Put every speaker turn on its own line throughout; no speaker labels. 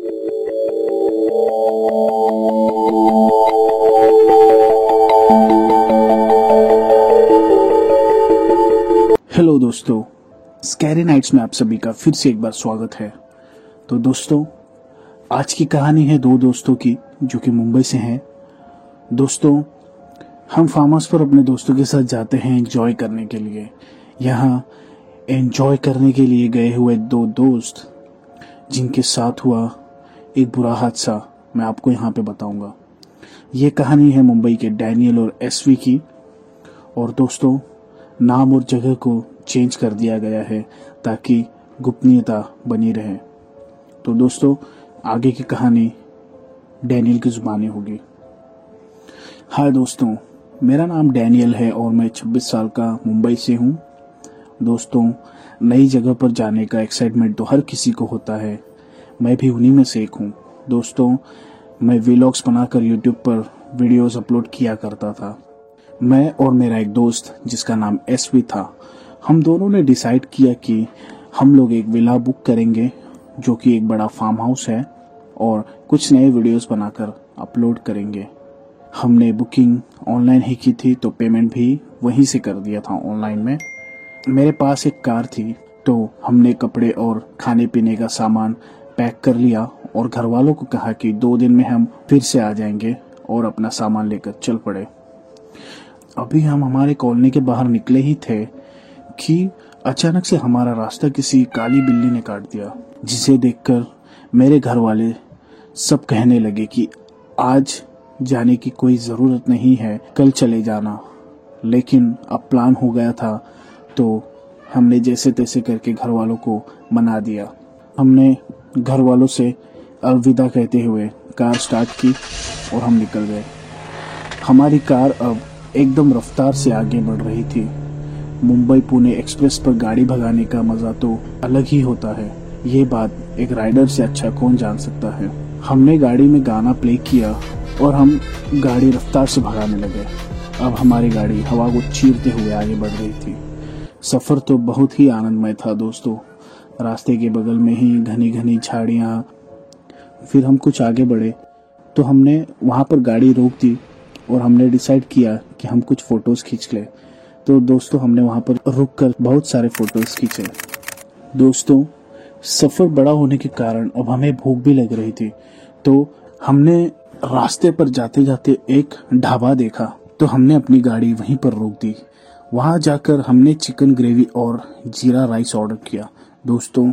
Hello दोस्तों। Scary nights में आप सभी का फिर से एक बार स्वागत है। तो दोस्तों, आज की कहानी है दो दोस्तों की, जो कि मुंबई से हैं। दोस्तों, हम फार्म हाउस पर अपने दोस्तों के साथ जाते हैं एंजॉय करने के लिए। यहाँ एंजॉय करने के लिए गए हुए दो दोस्त, जिनके साथ हुआ एक बुरा हादसा मैं आपको यहाँ पे बताऊँगा। ये कहानी है मुंबई के डैनियल और एसवी की। और दोस्तों, नाम और जगह को चेंज कर दिया गया है ताकि गोपनीयता बनी रहे। तो दोस्तों, आगे की कहानी डैनियल की जुबानी होगी। हाय दोस्तों, मेरा नाम डैनियल है और मैं 26 साल का मुंबई से हूँ। दोस्तों, नई जगह पर जाने का एक्साइटमेंट तो हर किसी को होता है। मैं भी उन्हीं में से एक हूँ। दोस्तों, मैं वीलॉग्स बनाकर यूट्यूब पर वीडियोस अपलोड किया करता था। मैं और मेरा एक दोस्त, जिसका नाम एस वी था, हम दोनों ने डिसाइड किया कि हम लोग एक विला बुक करेंगे, जो कि एक बड़ा फार्म हाउस है, और कुछ नए वीडियोस बनाकर अपलोड करेंगे। हमने बुकिंग ऑनलाइन ही की थी तो पेमेंट भी वहीं से कर दिया था ऑनलाइन में। मेरे पास एक कार थी तो हमने कपड़े और खाने पीने का सामान पैक कर लिया और घर वालों को कहा कि दो दिन में हम फिर से आ जाएँगे और अपना सामान लेकर चल पड़े। अभी हम हमारे कॉलोनी के बाहर निकले ही थे कि अचानक से हमारा रास्ता किसी काली बिल्ली ने काट दिया, जिसे देखकर मेरे घर वाले सब कहने लगे कि आज जाने की कोई ज़रूरत नहीं है, कल चले जाना। लेकिन अब प्लान हो गया था तो हमने जैसे तैसे करके घर वालों को मना दिया। हमने घर वालों से अलविदा कहते हुए कार स्टार्ट की और हम निकल गए। हमारी कार अब एकदम रफ्तार से आगे बढ़ रही थी। मुंबई पुणे एक्सप्रेस पर गाड़ी भगाने का मज़ा तो अलग ही होता है। ये बात एक राइडर से अच्छा कौन जान सकता है? हमने गाड़ी में गाना प्ले किया और हम गाड़ी रफ्तार से भगाने लगे। अब हमारी गाड़ी हवा को चीरते हुए आगे बढ़ रही थी। सफ़र तो बहुत ही आनंदमय था दोस्तों। रास्ते के बगल में ही घनी घनी झाड़ियाँ। फिर हम कुछ आगे बढ़े तो हमने वहाँ पर गाड़ी रोक दी और हमने डिसाइड किया कि हम कुछ फ़ोटोज़ खींच लें। तो दोस्तों, हमने वहाँ पर रुक कर बहुत सारे फ़ोटोज़ खींचे। दोस्तों, सफ़र बड़ा होने के कारण अब हमें भूख भी लग रही थी। तो हमने रास्ते पर जाते जाते एक ढाबा देखा। तो हमने अपनी गाड़ी वहीं पर रोक दी। वहाँ जाकर हमने चिकन ग्रेवी और जीरा राइस ऑर्डर किया। दोस्तों,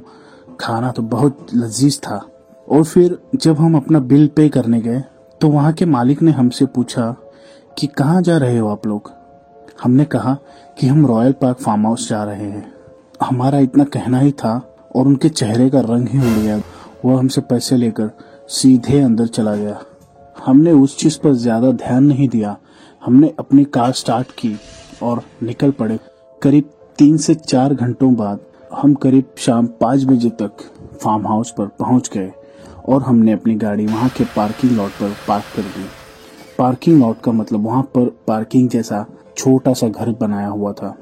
खाना तो बहुत लजीज था। और फिर जब हम अपना बिल पे करने गए तो वहाँ के मालिक ने हमसे पूछा कि कहाँ जा रहे हो आप लोग? हमने कहा कि हम रॉयल पार्क फार्म हाउस जा रहे हैं। हमारा इतना कहना ही था और उनके चेहरे का रंग ही उड़ गया। वह हमसे पैसे लेकर सीधे अंदर चला गया। हमने उस चीज़ पर ज़्यादा ध्यान नहीं दिया। हमने अपनी कार स्टार्ट की और निकल पड़े। करीब तीन से चार घंटों बाद हम करीब शाम पाँच बजे तक फार्म हाउस पर पहुँच गए और हमने अपनी गाड़ी वहाँ के पार्किंग लॉट पर पार्क कर दी। पार्किंग लॉट का मतलब वहाँ पर पार्किंग जैसा छोटा सा घर बनाया हुआ था।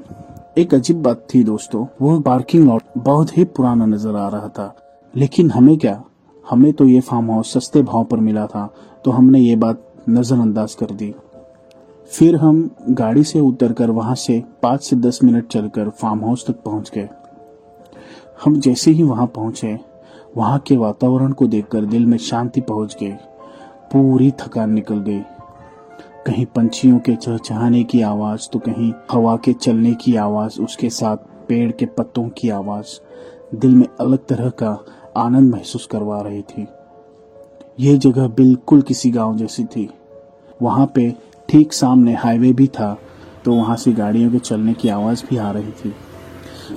एक अजीब बात थी दोस्तों, वो पार्किंग लॉट बहुत ही पुराना नज़र आ रहा था। लेकिन हमें क्या? हमें तो ये फार्म हाउस सस्ते भाव पर मिला था तो हमने ये बात नजरअंदाज कर दी। फिर हम गाड़ी से उतरकर वहाँ से पाँच से दस मिनट चलकर फार्म हाउस तक पहुँच गए। हम जैसे ही वहाँ पहुँचे, वहाँ के वातावरण को देखकर दिल में शांति पहुँच गई। पूरी थकान निकल गई। कहीं पंछियों के चहचहाने की आवाज़ तो कहीं हवा के चलने की आवाज़, उसके साथ पेड़ के पत्तों की आवाज़। दिल में अलग तरह का आनंद महसूस करवा रही थी। यह जगह बिल्कुल किसी गाँव जैसी थी। वहाँ पे ठीक सामने हाईवे भी था तो वहाँ से गाड़ियों के चलने की आवाज़ भी आ रही थी।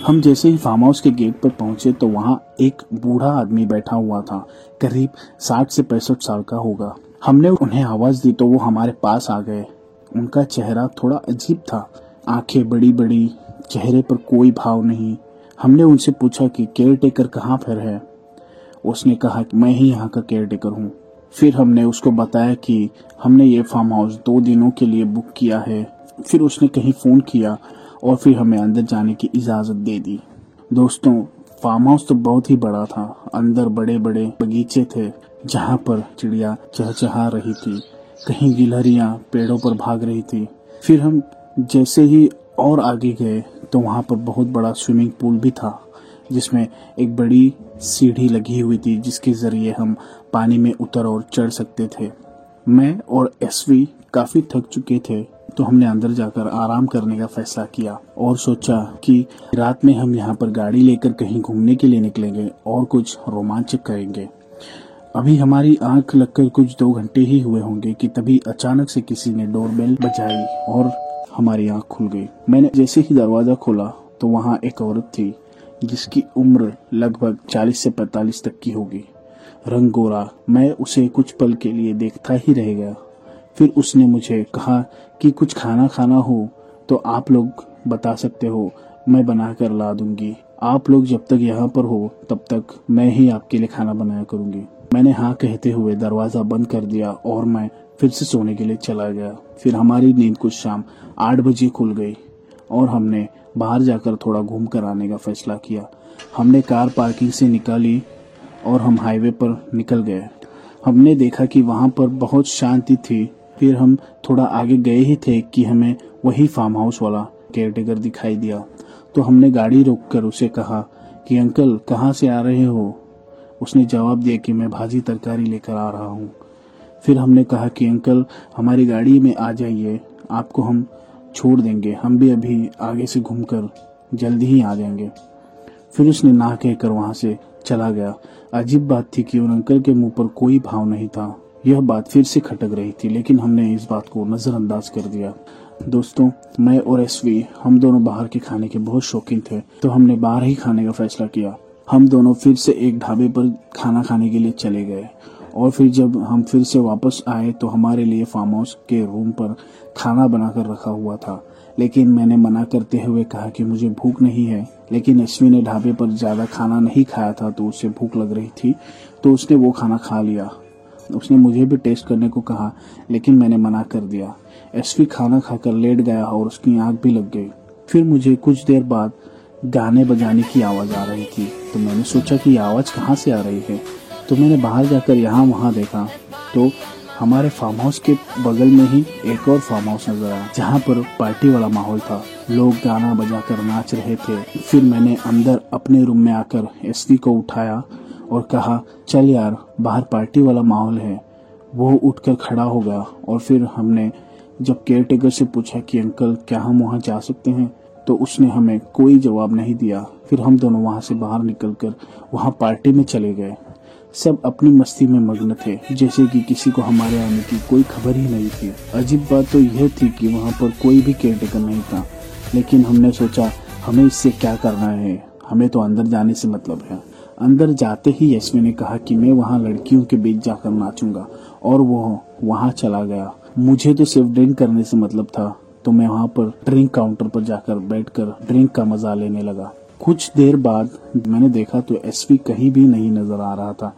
हम जैसे ही फार्म हाउस के गेट पर पहुँचे तो वहाँ एक बूढ़ा आदमी बैठा हुआ था। करीब साठ से पैंसठ साल का होगा। हमने उन्हें आवाज़ दी तो वो हमारे पास आ गए। उनका चेहरा थोड़ा अजीब था। आँखें बड़ी बड़ी, चेहरे पर कोई भाव नहीं। हमने उनसे पूछा कि केयर टेकर कहाँ पर है? उसने कहा कि मैं ही यहाँ का केयर टेकर हूँ। फिर हमने उसको बताया कि हमने ये फार्म हाउस दो दिनों के लिए बुक किया है। फिर उसने कहीं फ़ोन किया और फिर हमें अंदर जाने की इजाज़त दे दी। दोस्तों फार्म हाउस तो बहुत ही बड़ा था। अंदर बड़े बड़े बगीचे थे, जहाँ पर चिड़िया चहचहा रही थी। कहीं गिलहरियाँ पेड़ों पर भाग रही थी। फिर हम जैसे ही और आगे गए तो वहाँ पर बहुत बड़ा स्विमिंग पूल भी था, जिसमें एक बड़ी सीढ़ी लगी हुई थी, जिसके ज़रिए हम पानी में उतर और चढ़ सकते थे। मैं और एसवी काफ़ी थक चुके थे तो हमने अंदर जाकर आराम करने का फैसला किया और सोचा कि रात में हम यहाँ पर गाड़ी लेकर कहीं घूमने के लिए निकलेंगे और कुछ रोमांचक करेंगे। अभी हमारी आँख लगकर कुछ दो घंटे ही हुए होंगे कि तभी अचानक से किसी ने डोरबेल बजाई और हमारी आँख खुल गई। मैंने जैसे ही दरवाज़ा खोला तो वहाँ एक औरत थी, जिसकी उम्र लगभग 40 से 45 तक की होगी। रंग गोरा, मैं उसे कुछ पल के लिए देखता ही रह गया। फिर उसने मुझे कहा कि कुछ खाना खाना हो तो आप लोग बता सकते हो, मैं बना कर ला दूँगी। आप लोग जब तक यहाँ पर हो, तब तक मैं ही आपके लिए खाना बनाया करूँगी। मैंने हाँ कहते हुए दरवाज़ा बंद कर दिया और मैं फिर से सोने के लिए चला गया। फिर हमारी नींद कुछ शाम आठ बजे खुल गई और हमने बाहर जाकर थोड़ा घूम कर आने का फैसला किया। हमने कार पार्किंग से निकाली और हम हाईवे पर निकल गए। हमने देखा कि वहाँ पर बहुत शांति थी फिर हम थोड़ा आगे गए ही थे कि हमें वही फार्म हाउस वाला केयरटेकर दिखाई दिया। तो हमने गाड़ी रोककर उसे कहा कि, अंकल, कहाँ से आ रहे हो? उसने जवाब दिया कि, मैं भाजी तरकारी लेकर आ रहा हूँ। फिर हमने कहा कि, अंकल, हमारी गाड़ी में आ जाइए, आपको हम छोड़ देंगे, हम भी अभी आगे से घूमकर जल्दी ही आ जाएँगे। फिर उसने ना कहकर वहाँ से चला गया। अजीब बात थी कि उन अंकल के मुँह पर कोई भाव नहीं था। यह बात फिर से खटक रही थी, लेकिन हमने इस बात को नजरअंदाज कर दिया। दोस्तों, मैं और एसवी, हम दोनों बाहर के खाने के बहुत शौकीन थे तो हमने बाहर ही खाने का फैसला किया। हम दोनों फिर से एक ढाबे पर खाना खाने के लिए चले गए, और फिर जब हम फिर से वापस आए तो हमारे लिए फार्म हाउस के रूम पर खाना बनाकर रखा हुआ था। लेकिन मैंने मना करते हुए कहा कि मुझे भूख नहीं है, लेकिन अश्वी ने ढाबे पर ज़्यादा खाना नहीं खाया था तो उसे भूख लग रही थी तो उसने वो खाना खा लिया। उसने मुझे भी टेस्ट करने को कहा, लेकिन मैंने मना कर दिया। एसवी खाना खाकर लेट गया और उसकी आँख भी लग गई। फिर मुझे कुछ देर बाद गाने बजाने की आवाज़ आ रही थी तो मैंने सोचा कि आवाज़ कहाँ से आ रही है। तो मैंने बाहर जाकर यहाँ वहाँ देखा। तो हमारे फार्म हाउस के बगल में ही एक और फार्म हाउस नज़र आया, जहाँ पर पार्टी वाला माहौल था। लोग गाना बजाकर नाच रहे थे। फिर मैंने अंदर अपने रूम में आकर एस को उठाया और कहा, चल यार, बाहर पार्टी वाला माहौल है। वो उठकर खड़ा हो गया और फिर हमने, जब केयर टेकर से पूछा कि अंकल, क्या हम वहाँ जा सकते हैं? तो उसने हमें कोई जवाब नहीं दिया। फिर हम दोनों वहाँ से बाहर निकल कर वहाँ पार्टी में चले गए। सब अपनी मस्ती में मग्न थे, जैसे कि किसी को हमारे आने की कोई खबर ही नहीं थी। अजीब बात तो यह थी कि वहाँ पर कोई भी केयरटेकर नहीं था। लेकिन हमने सोचा, हमें इससे क्या करना है? हमें तो अंदर जाने से मतलब है। अंदर जाते ही यशवी ने कहा कि मैं वहाँ लड़कियों के बीच जाकर नाचूँगा, और वो वहाँ चला गया। मुझे तो सिर्फ़ ड्रिंक करने से मतलब था तो मैं वहाँ पर ड्रिंक काउंटर पर जाकर बैठकर ड्रिंक का मज़ा लेने लगा। कुछ देर बाद मैंने देखा तो एसपी कहीं भी नहीं नज़र आ रहा था।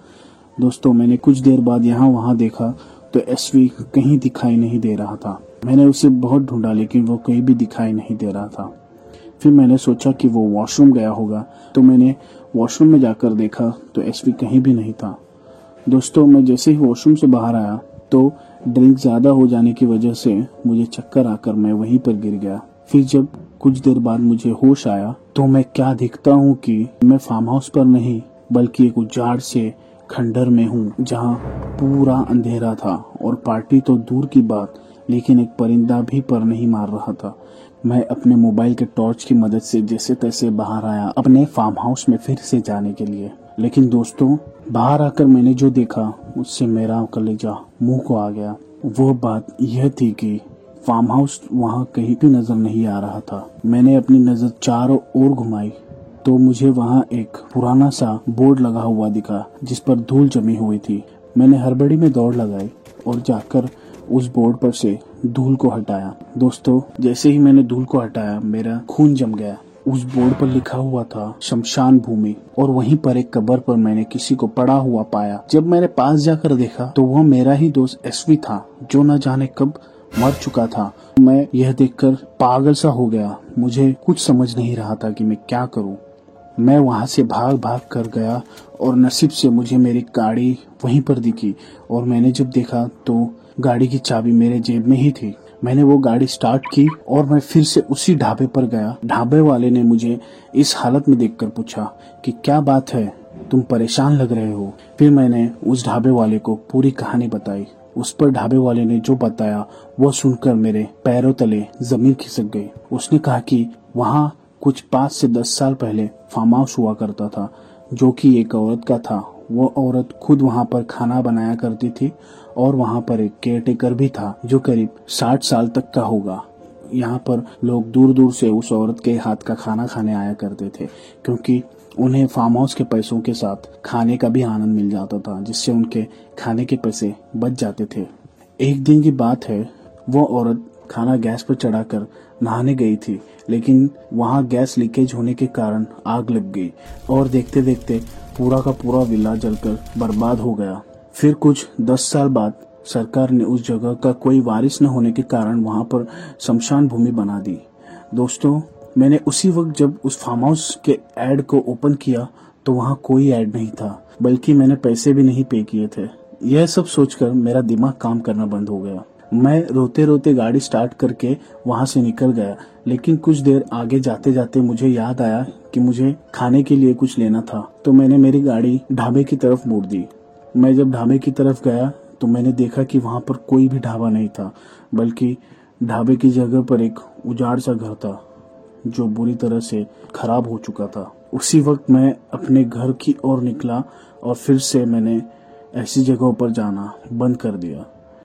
दोस्तों, मैंने कुछ देर बाद यहाँ वहाँ देखा तो एसपी कहीं दिखाई नहीं दे रहा था। मैंने उसे बहुत ढूंढा, लेकिन वो कहीं भी दिखाई नहीं दे रहा था। फिर मैंने सोचा कि वो वॉशरूम गया होगा तो मैंने वॉशरूम में जाकर देखा तो एसपी कहीं भी नहीं था। दोस्तों, मैं जैसे ही वॉशरूम से बाहर आया तो ड्रिंक ज़्यादा हो जाने की वजह से मुझे चक्कर आकर मैं वहीं पर गिर गया। फिर जब कुछ देर बाद मुझे होश आया तो मैं क्या देखता हूँ कि मैं फार्म हाउस पर नहीं, बल्कि एक उजाड़ से खंडर में हूँ, जहाँ पूरा अंधेरा था और पार्टी तो दूर की बात, लेकिन एक परिंदा भी पर नहीं मार रहा था। मैं अपने मोबाइल के टॉर्च की मदद से जैसे तैसे बाहर आया, अपने फार्म हाउस में फिर से जाने के लिए। लेकिन दोस्तों, बाहर आकर मैंने जो देखा, उससे मेरा कलेजा मुँह को आ गया। वो बात यह थी कि फार्म हाउस वहाँ कहीं भी नज़र नहीं आ रहा था। मैंने अपनी नज़र चारों ओर घुमाई तो मुझे वहाँ एक पुराना सा बोर्ड लगा हुआ दिखा, जिस पर धूल जमी हुई थी। मैंने हड़बड़ी में दौड़ लगाई और जाकर उस बोर्ड पर से धूल को हटाया। दोस्तों, जैसे ही मैंने धूल को हटाया, मेरा खून जम गया। उस बोर्ड पर लिखा हुआ था, शमशान भूमि। और वहीं पर एक कबर पर मैंने किसी को पड़ा हुआ पाया। जब मैंने पास जाकर देखा तो वह मेरा ही दोस्त एसवी था, जो न जाने कब मर चुका था। मैं यह देखकर पागल सा हो गया। मुझे कुछ समझ नहीं रहा था कि मैं क्या करूँ। मैं वहाँ से भाग भाग कर गया, और नसीब से मुझे मेरी गाड़ी वहीं पर दिखी। और मैंने जब देखा तो गाड़ी की चाबी मेरे जेब में ही थी। मैंने वो गाड़ी स्टार्ट की और मैं फिर से उसी ढाबे पर गया। ढाबे वाले ने मुझे इस हालत में देखकर पूछा कि क्या बात है? तुम परेशान लग रहे हो। फिर मैंने उस ढाबे वाले को पूरी कहानी बताई। उस पर ढाबे वाले ने जो बताया वो सुनकर मेरे पैरों तले ज़मीन खिसक गई। उसने कहा कि वहाँ कुछ पाँच से दस साल पहले फार्म हाउस हुआ करता था, जो कि एक औरत का था। वो औरत खुद वहाँ पर खाना बनाया करती थी और वहाँ पर एक केयर टेकर भी था, जो करीब साठ साल तक का होगा। यहाँ पर लोग दूर दूर से उस औरत के हाथ का खाना खाने आया करते थे, क्योंकि उन्हें फार्म हाउस के पैसों के साथ खाने का भी आनंद मिल जाता था, जिससे उनके खाने के पैसे बच जाते थे। एक दिन की बात है, वो औरत खाना गैस पर चढ़ाकर नहाने गई थी, लेकिन वहाँ गैस लीकेज होने के कारण आग लग गई और देखते देखते पूरा का पूरा विला जलकर बर्बाद हो गया। फिर कुछ दस साल बाद सरकार ने उस जगह का कोई वारिस न होने के कारण वहाँ पर शमशान भूमि बना दी। दोस्तों, मैंने उसी वक्त जब उस फार्म हाउस के एड को ओपन किया तो वहाँ कोई ऐड नहीं था, बल्कि मैंने पैसे भी नहीं पे किए थे। यह सब सोचकर मेरा दिमाग काम करना बंद हो गया। मैं रोते रोते गाड़ी स्टार्ट करके वहाँ से निकल गया, लेकिन कुछ देर आगे जाते जाते मुझे याद आया कि मुझे खाने के लिए कुछ लेना था तो मैंने मेरी गाड़ी ढाबे की तरफ़ मोड़ दी। मैं जब ढाबे की तरफ़ गया तो मैंने देखा कि वहाँ पर कोई भी ढाबा नहीं था, बल्कि ढाबे की जगह पर एक उजाड़ सा घर था, जो बुरी तरह से खराब हो चुका था। उसी वक्त मैं अपने घर की ओर निकला और फिर से मैंने ऐसी जगहों पर जाना बंद कर दिया।